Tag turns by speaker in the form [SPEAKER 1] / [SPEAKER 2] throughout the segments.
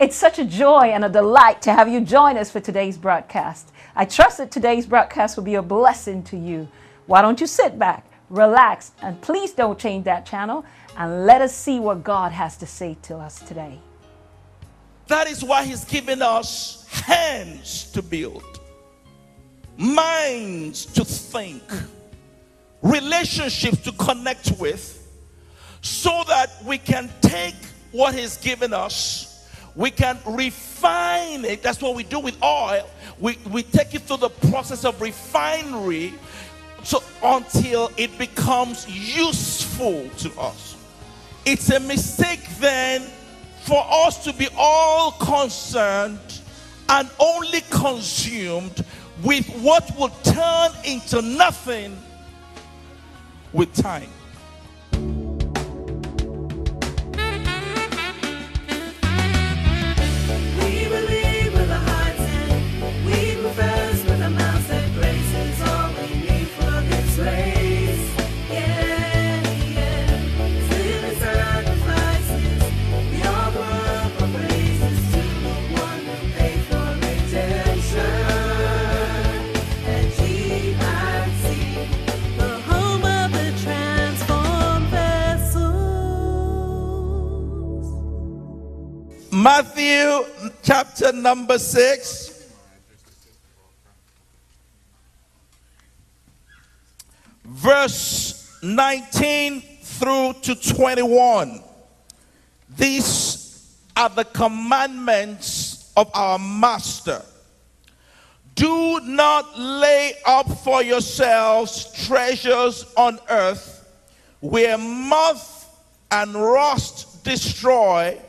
[SPEAKER 1] It's such a joy and a delight to have you join us for today's broadcast. I trust that today's broadcast will be a blessing to you. Why don't you sit back, relax, and please don't change that channel and let us see what God has to say to us today.
[SPEAKER 2] That is why He's given us hands to build, minds to think, relationships to connect with, so that we can take what He's given us, we can refine it. That's what we do with oil. We, we take it through the process of refinery so until it becomes useful to us. It's a mistake then for us to be all concerned and only consumed with what will turn into nothing with time. Matthew chapter number 6. Verse 19 through to 21. These are the commandments of our Master. Do not lay up for yourselves treasures on earth where moth and rust destroy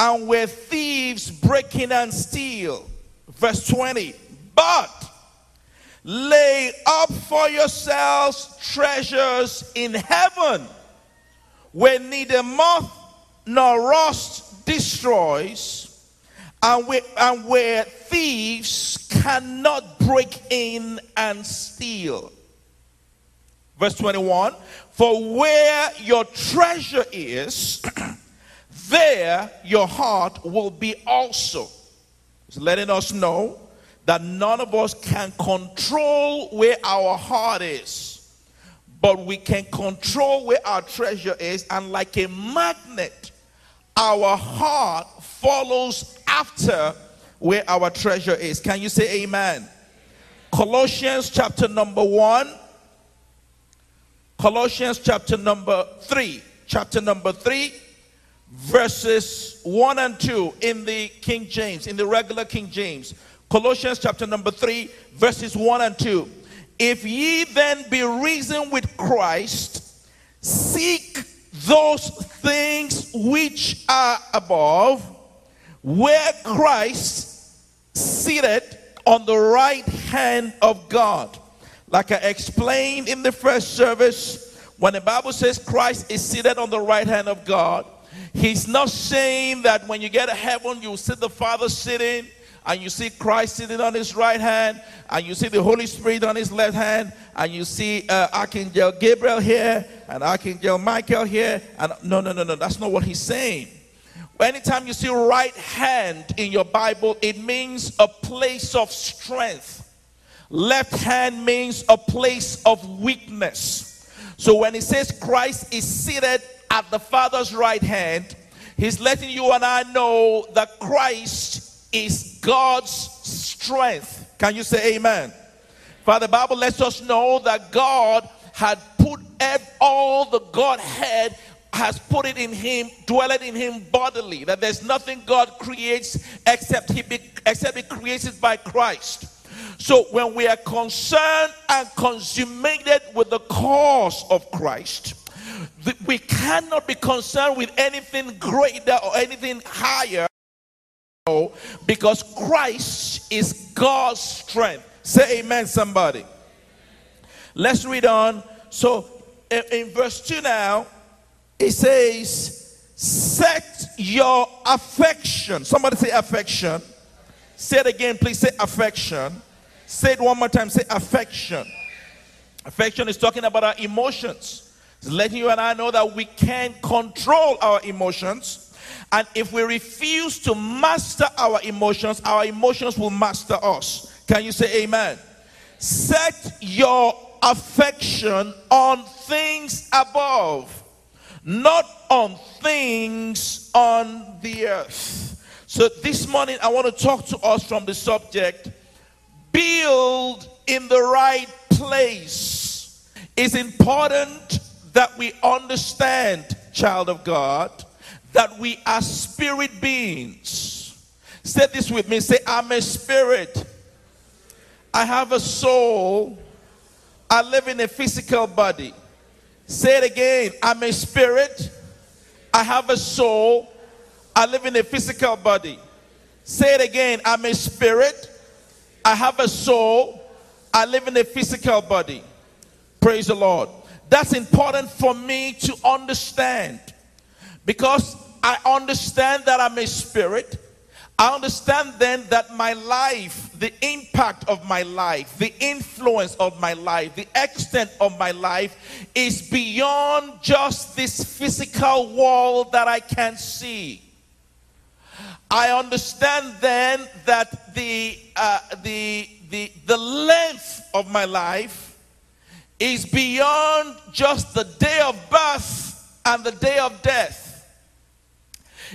[SPEAKER 2] and where thieves break in and steal. Verse 20. But lay up for yourselves treasures in heaven, where neither moth nor rust destroys, and where, and where thieves cannot break in and steal. Verse 21 For where your treasure is, there your heart will be also. It's letting us know that none of us can control where our heart is, but we can control where our treasure is. And like a magnet, our heart follows after where our treasure is. Can you say amen? Colossians chapter number one. Colossians chapter number three. Chapter number three verses 1 and 2 in the King James, in the regular King James. Colossians chapter number 3, verses 1 and 2. If ye then be risen with Christ, seek those things which are above, where Christ seated on the right hand of God. Like I explained in the first service, when the Bible says Christ is seated on the right hand of God, He's not saying that when you get to heaven, you see the Father sitting and you see Christ sitting on his right hand, and you see the Holy Spirit on his left hand, and you see uh, Archangel Gabriel here and Archangel Michael here. And no, no, no, no, that's not what he's saying. Anytime you see right hand in your Bible, it means a place of strength. Left hand means a place of weakness. So when he says Christ is seated at the Father's right hand, He's letting you and I know that Christ is God's strength. Can you say amen? Father, the Bible lets us know that God had put all the Godhead has put it in him, dwelled in him bodily. That there's nothing God creates except he be, except he creates it by Christ. So when we are concerned and consummated with the cause of Christ, we cannot be concerned with anything greater or anything higher because Christ is God's strength. Say amen, somebody. Let's read on. So, in, verse 2 now, it says, Set your affection. Somebody say affection. Say it again, please. Say affection. Say it one more time. Say affection. Affection is talking about our emotions. Letting you and I know that we can control our emotions And if we refuse to master our emotions, our emotions will master us. Can you say amen? Set your affection on things above, not on things on the earth. So this morning, I want to talk to us from the subject build in the right place. It's important that we understand, child of God, that we are spirit beings. Say this with me say, I'm a spirit. I have a soul. I live in a physical body. Say it again. I'm a spirit. I have a soul. I live in a physical body. Say it again. I'm a spirit. I have a soul. I live in a physical body. Praise the Lord. That's important for me to understand because I understand that I'm a spirit. I understand then that my life, the impact of my life, the influence of my life, the extent of my life is beyond just this physical world that I can see. I understand then that the, uh, the, the, the length of my life is beyond just the day of birth and the day of death.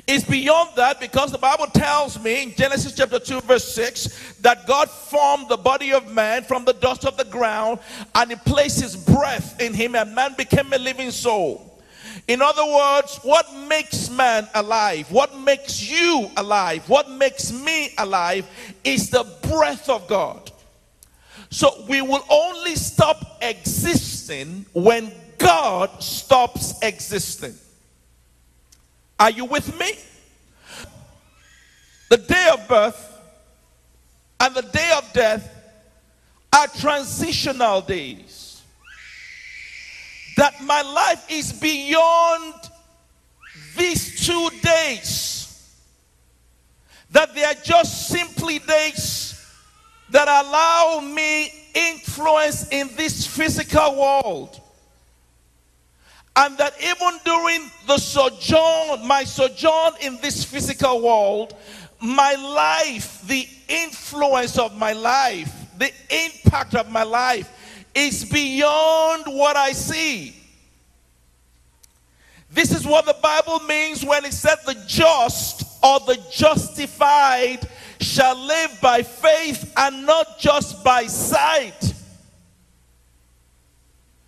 [SPEAKER 2] It's beyond that because the Bible tells me in Genesis chapter 2, verse 6, that God formed the body of man from the dust of the ground and he placed his breath in him, and man became a living soul. In other words, what makes man alive, what makes you alive, what makes me alive is the breath of God. So we will only stop existing when God stops existing. Are you with me? The day of birth and the day of death are transitional days. That my life is beyond these two days. That they are just simply days that allow me influence in this physical world and that even during the sojourn, my sojourn in this physical world, my life, the influence of my life, the impact of my life is beyond what I see. This is what the Bible means when it said the just or the justified shall live by faith and not just by sight.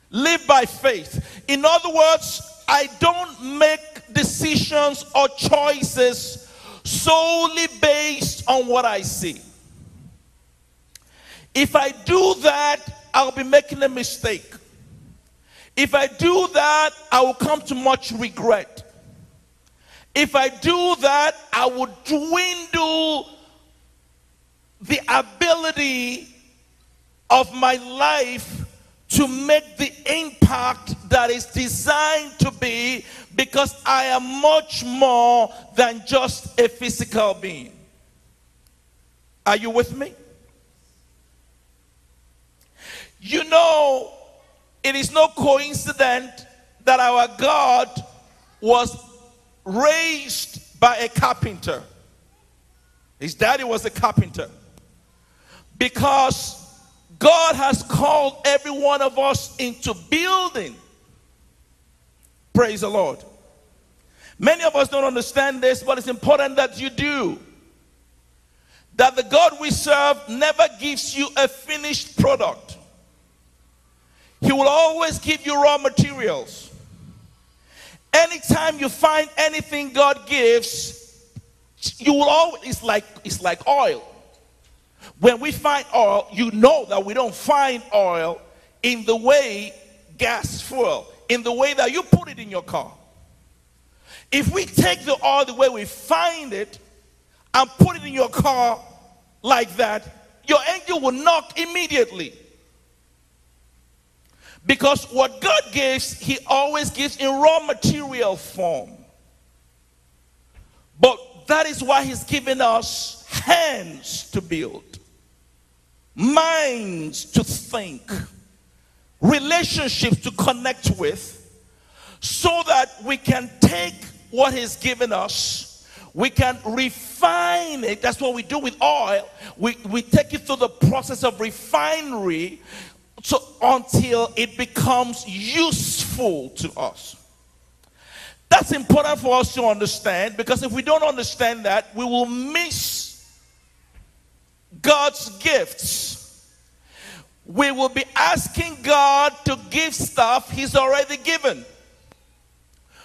[SPEAKER 2] Live by faith. In other words, I don't make decisions or choices solely based on what I see. If I do that, I'll be making a mistake. If I do that, I will come to much regret. If I do that, I will dwindle the ability of my life to make the impact that is designed to be because I am much more than just a physical being. Are you with me? You know, it is no coincidence that our God was raised by a carpenter. His daddy was a carpenter. Because God has called every one of us into building. Praise the Lord. Many of us don't understand this, but it's important that you do. That the God we serve never gives you a finished product, He will always give you raw materials. Anytime you find anything God gives, you will always, it's like, it's like oil. When we find oil, you know that we don't find oil in the way gas fuel, in the way that you put it in your car. If we take the oil the way we find it and put it in your car like that, your engine will knock immediately. Because what God gives, He always gives in raw material form. But that is why He's given us hands to build minds to think, relationships to connect with, so that we can take what He's given us We can refine it. That's what we do with oil. We, we take it through the process of refinery so until it becomes useful to us. That's important for us to understand because if we don't understand that, we will miss God's gifts. We will be asking God to give stuff He's already given.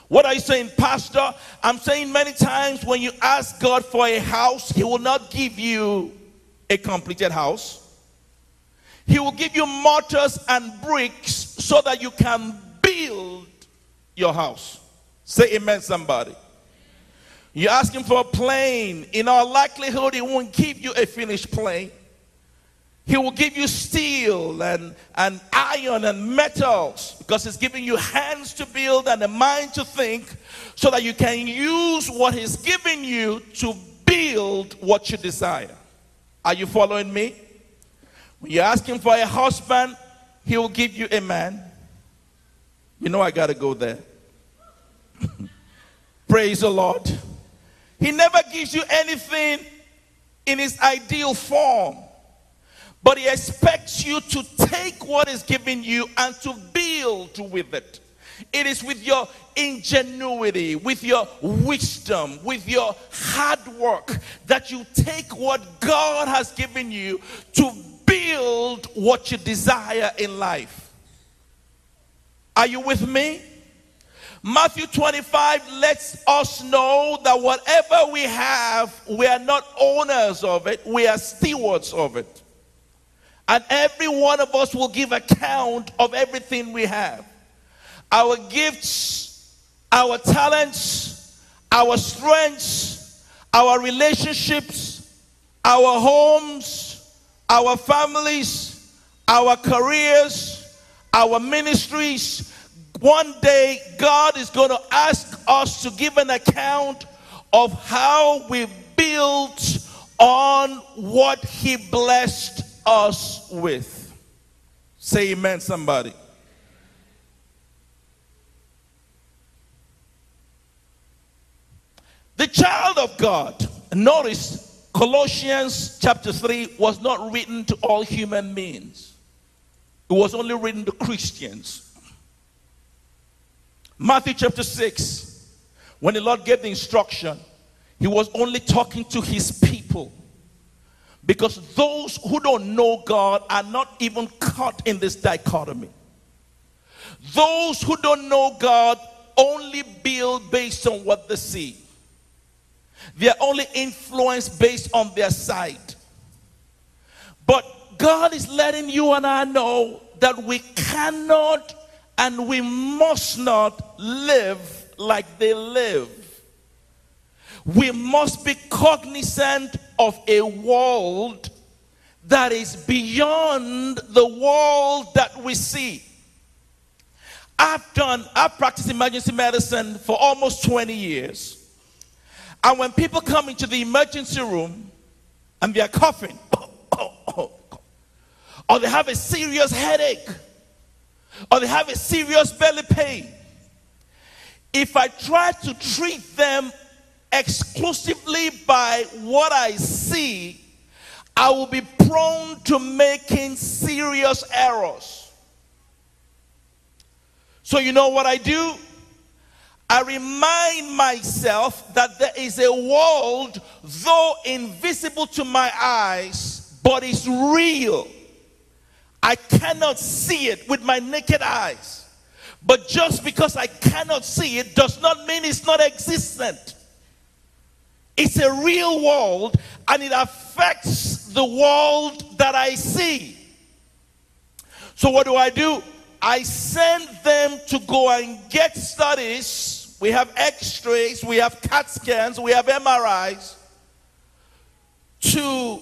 [SPEAKER 2] What are you saying, Pastor? I'm saying many times when you ask God for a house, He will not give you a completed house. He will give you mortars and bricks so that you can build your house. Say amen, somebody. You're asking for a plane. In all likelihood, He won't give you a finished plane. He will give you steel and, and iron and metals because He's giving you hands to build and a mind to think so that you can use what He's giving you to build what you desire. Are you following me? When you're asking for a husband, He will give you a man. You know, I got to go there. Praise the Lord. He never gives you anything in His ideal form. But he expects you to take what is given you and to build with it. It is with your ingenuity, with your wisdom, with your hard work that you take what God has given you to build what you desire in life. Are you with me? Matthew 25 lets us know that whatever we have, we are not owners of it, we are stewards of it. And every one of us will give account of everything we have our gifts, our talents, our strengths, our relationships, our homes, our families, our careers, our ministries. One day, God is going to ask us to give an account of how we built on what He blessed us with. Say amen, somebody. The child of God, notice Colossians chapter 3 was not written to all human beings, it was only written to Christians. Matthew chapter 6, when the Lord gave the instruction, he was only talking to his people. Because those who don't know God are not even caught in this dichotomy. Those who don't know God only build based on what they see. They are only influenced based on their sight. But God is letting you and I know that we cannot and we must not live like they live. We must be cognizant of a world that is beyond the world that we see. I've done, I've practiced emergency medicine for almost 20 years. And when people come into the emergency room and they're coughing, or they have a serious headache, or they have a serious belly pain, if I try to treat them exclusively by what I see, I will be prone to making serious errors. So, you know what I do? I remind myself that there is a world, though invisible to my eyes, but is real. I cannot see it with my naked eyes. But just because I cannot see it does not mean it's not existent. It's a real world and it affects the world that I see. So, what do I do? I send them to go and get studies. We have x rays, we have CAT scans, we have MRIs to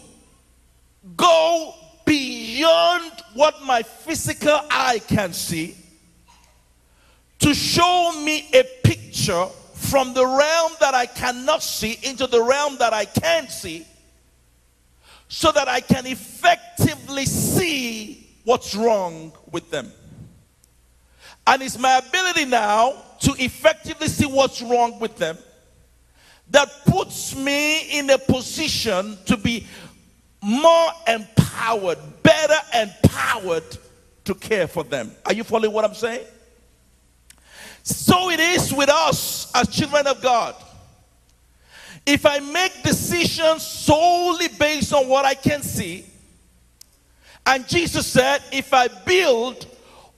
[SPEAKER 2] go beyond what my physical eye can see to show me a picture from the realm that I cannot see into the realm that I can see so that I can effectively see what's wrong with them. And it's my ability now to effectively see what's wrong with them that puts me in a position to be more empowered, better empowered to care for them. Are you following what I'm saying? So it is with us as children of God. If I make decisions solely based on what I can see, and Jesus said, if I build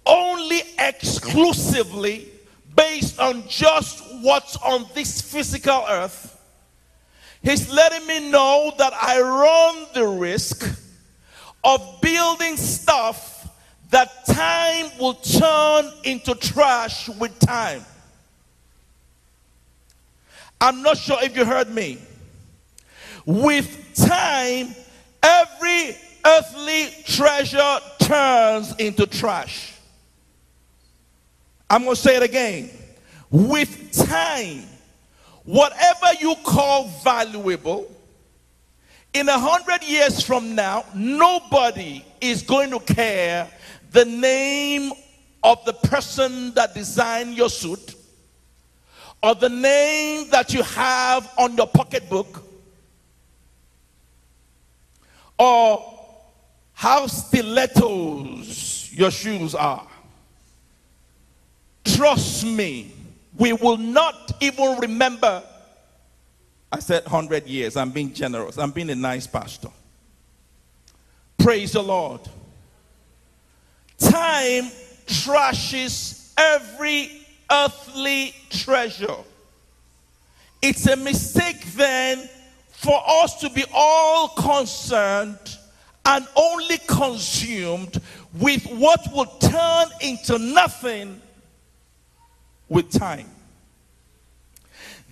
[SPEAKER 2] only exclusively based on just what's on this physical earth, He's letting me know that I run the risk of building stuff that time will turn into trash with time. I'm not sure if you heard me. With time, every earthly treasure turns into trash. I'm going to say it again. With time, whatever you call valuable, in a hundred years from now, nobody is going to care the name of the person that designed your suit or the name that you have on your pocketbook or how stilettos your shoes are. Trust me, we will not even remember. I said 100 years. I'm being generous. I'm being a nice pastor. Praise the Lord. Time trashes every earthly treasure. It's a mistake then for us to be all concerned and only consumed with what will turn into nothing with time.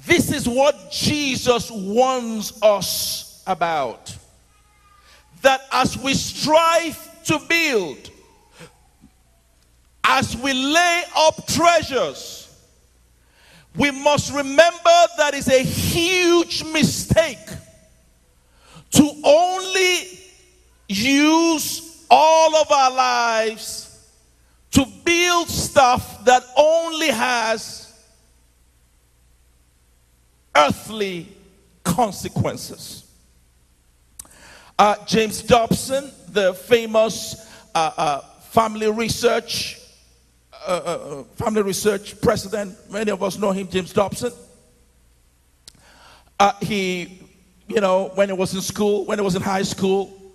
[SPEAKER 2] This is what Jesus warns us about. That as we strive to build, as we lay up treasures, we must remember that is a huge mistake to only use all of our lives to build stuff that only has earthly consequences. Uh, James Dobson, the famous uh, uh, family research uh, uh, uh, family research president, many of us know him, James Dobson. he, you know, when he was in school, when he was in high school,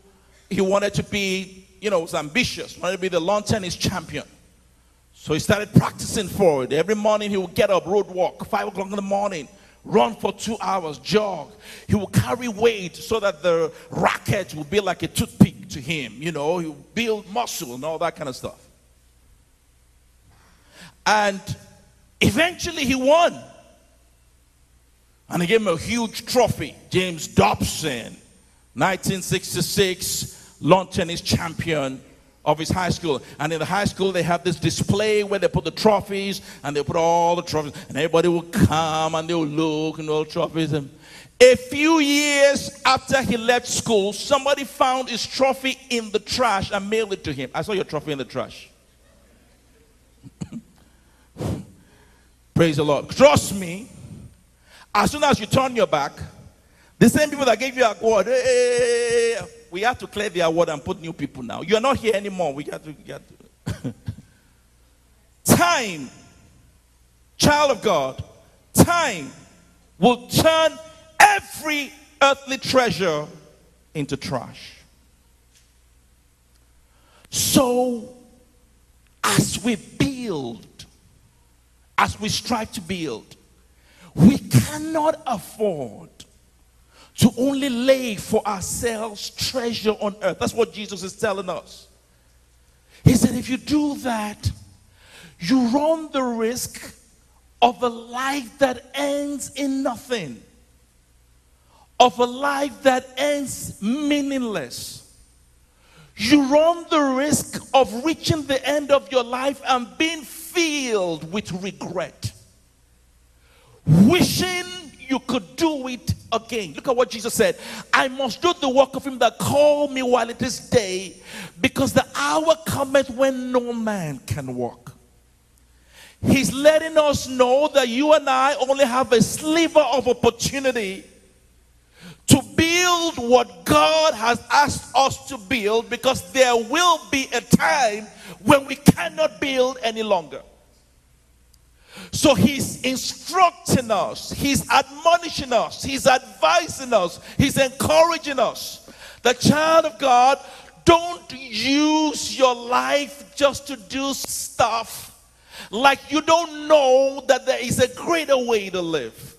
[SPEAKER 2] he wanted to be you know, was ambitious, wanted to be the lawn tennis champion. So he started practicing for it. Every morning he would get up, road walk, five o'clock in the morning, run for two hours, jog. He will carry weight so that the racket will be like a toothpick to him. You know, he would build muscle and all that kind of stuff. And eventually he won. And he gave him a huge trophy. James Dobson, 1966 lawn tennis champion of his high school. And in the high school, they have this display where they put the trophies and they put all the trophies, and everybody will come and they'll look and all trophies. And a few years after he left school, somebody found his trophy in the trash and mailed it to him. I saw your trophy in the trash. Praise the Lord. Trust me, as soon as you turn your back, the same people that gave you a award, hey, we have to clear the award and put new people now. You're not here anymore. We got to get time, child of God, time will turn every earthly treasure into trash. So, as we build, as we strive to build, we cannot afford to only lay for ourselves treasure on earth. That's what Jesus is telling us. He said, if you do that, you run the risk of a life that ends in nothing, of a life that ends meaningless. You run the risk of reaching the end of your life and being filled with regret, wishing you could do it again. Look at what Jesus said. I must do the work of him that called me while it is day, because the hour cometh when no man can walk. He's letting us know that you and I only have a sliver of opportunity to build what God has asked us to build because there will be a time when we cannot build any longer. So he's instructing us, he's admonishing us, he's advising us, he's encouraging us. The child of God, don't use your life just to do stuff like you don't know that there is a greater way to live,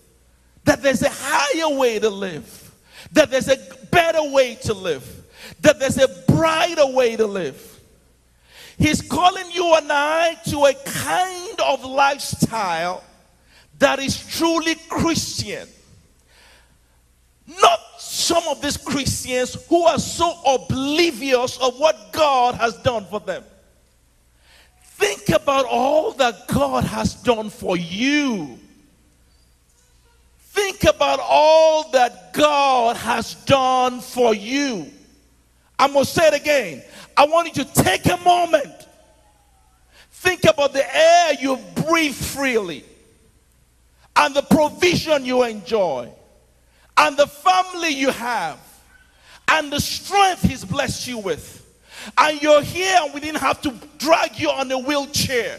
[SPEAKER 2] that there's a higher way to live, that there's a better way to live, that there's a brighter way to live. He's calling you and I to a kind of lifestyle that is truly Christian. Not some of these Christians who are so oblivious of what God has done for them. Think about all that God has done for you. Think about all that God has done for you. I'm going to say it again. I want you to take a moment. Think about the air you breathe freely, and the provision you enjoy, and the family you have, and the strength He's blessed you with and you're here and we didn't have to drag you on a wheelchair,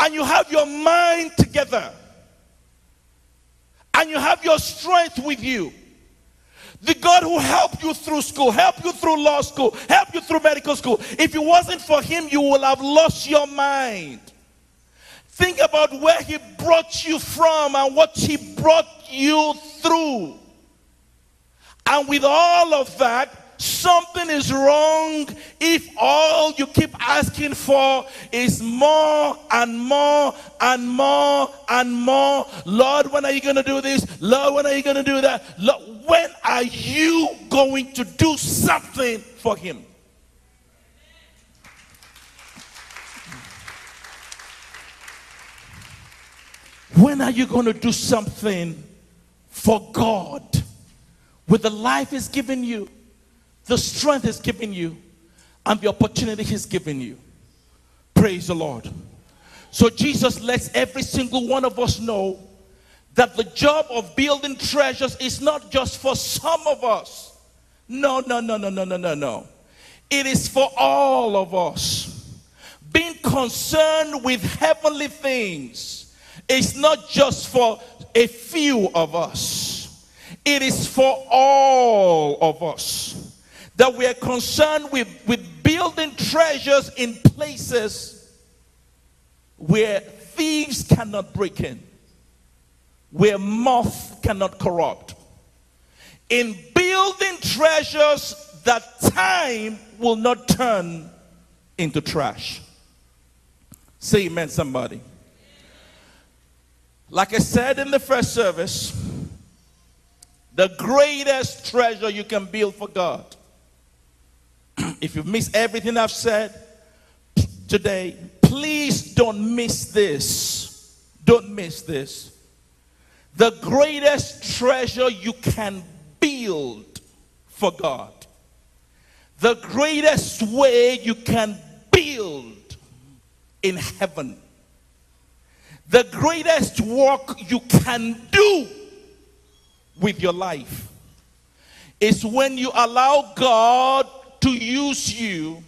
[SPEAKER 2] and you have your mind together, and you have your strength with you. The God who helped you through school, helped you through law school, helped you through medical school. If it wasn't for him, you will have lost your mind. Think about where he brought you from and what he brought you through. And with all of that, something is wrong if all you keep asking for is more and more and more and more. Lord, when are you going to do this? Lord, when are you going to do that? Lord, when are you going to do something for Him? When are you going to do something for God with the life He's given you? The strength He's given you, and the opportunity He's given you. Praise the Lord. So Jesus lets every single one of us know that the job of building treasures is not just for some of us. No, no, no, no, no, no, no, no. It is for all of us. Being concerned with heavenly things is not just for a few of us, it is for all of us that we are concerned with, with building treasures in places where thieves cannot break in, where moth cannot corrupt. In building treasures that time will not turn into trash. Say amen, somebody. Like I said in the first service, the greatest treasure you can build for God if you've missed everything I've said today, please don't miss this. Don't miss this. The greatest treasure you can build for God, the greatest way you can build in heaven, the greatest work you can do with your life is when you allow God to use you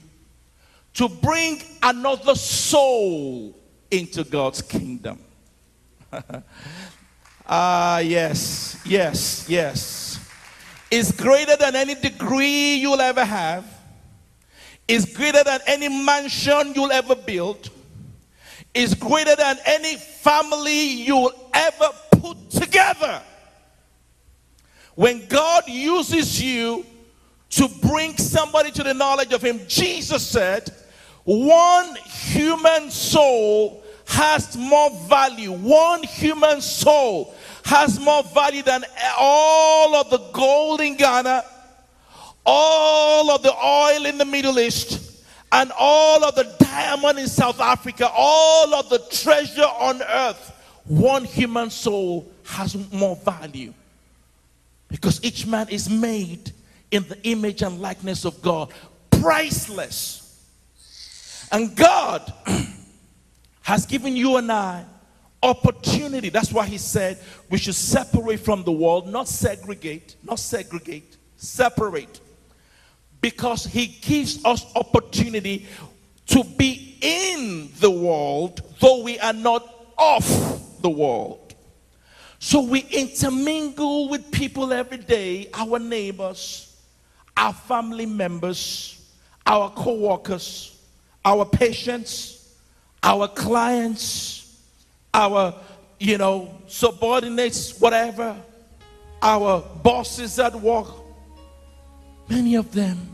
[SPEAKER 2] to bring another soul into God's kingdom. Ah, yes, yes, yes. It's greater than any degree you'll ever have. It's greater than any mansion you'll ever build. It's greater than any family you'll ever put together. When God uses you to bring somebody to the knowledge of Him. Jesus said, one human soul has more value. One human soul has more value than all of the gold in Ghana, all of the oil in the Middle East, and all of the diamond in South Africa, all of the treasure on earth. One human soul has more value because each man is made in the image and likeness of God. Priceless. And God
[SPEAKER 3] has given you and I opportunity. That's why he said we should separate from the world, not segregate, not segregate, separate. Because he gives us opportunity to be in the world, though we are not of the world. So we intermingle with people every day, our neighbors, our family members, our co workers, our patients, our clients, our, you know, subordinates, whatever, our bosses at work. Many of them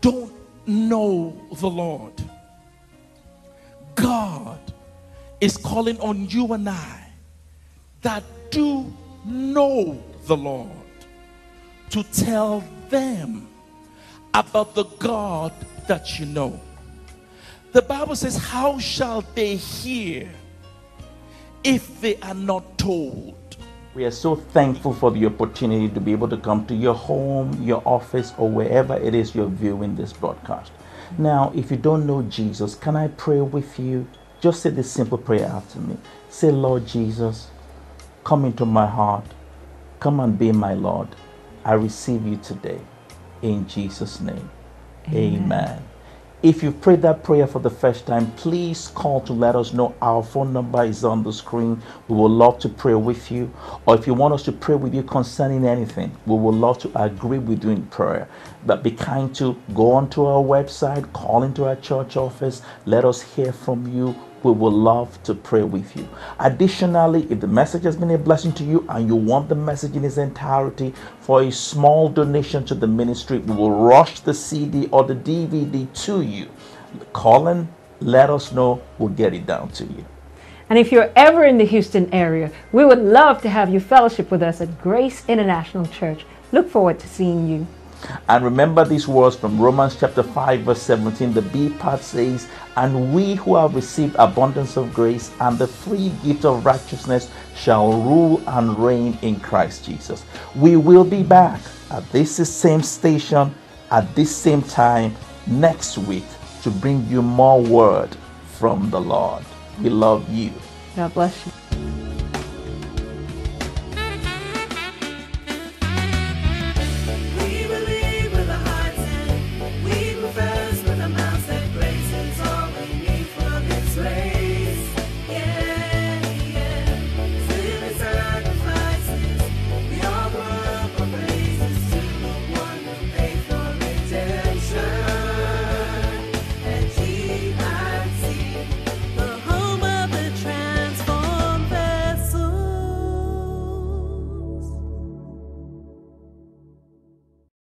[SPEAKER 3] don't know the Lord. God is calling on you and I that do know the Lord to tell them about the God that you know. The Bible says, How shall they hear if they are not told?
[SPEAKER 2] We are so thankful for the opportunity to be able to come to your home, your office, or wherever it is you're viewing this broadcast. Now, if you don't know Jesus, can I pray with you? Just say this simple prayer after me. Say, Lord Jesus, come into my heart. Come and be my Lord. I receive you today. In Jesus' name. Amen. Amen. If you prayed that prayer for the first time, please call to let us know. Our phone number is on the screen. We would love to pray with you. Or if you want us to pray with you concerning anything, we would love to agree with you in prayer. But be kind to go onto our website, call into our church office, let us hear from you we would love to pray with you. Additionally, if the message has been a blessing to you and you want the message in its entirety for a small donation to the ministry, we will rush the CD or the DVD to you. Call and let us know. We'll get it down to you.
[SPEAKER 1] And if you're ever in the Houston area, we would love to have you fellowship with us at Grace International Church. Look forward to seeing you.
[SPEAKER 2] And remember these words from Romans chapter 5, verse 17. The B part says, And we who have received abundance of grace and the free gift of righteousness shall rule and reign in Christ Jesus. We will be back at this same station at this same time next week to bring you more word from the Lord. We love you.
[SPEAKER 1] God bless you.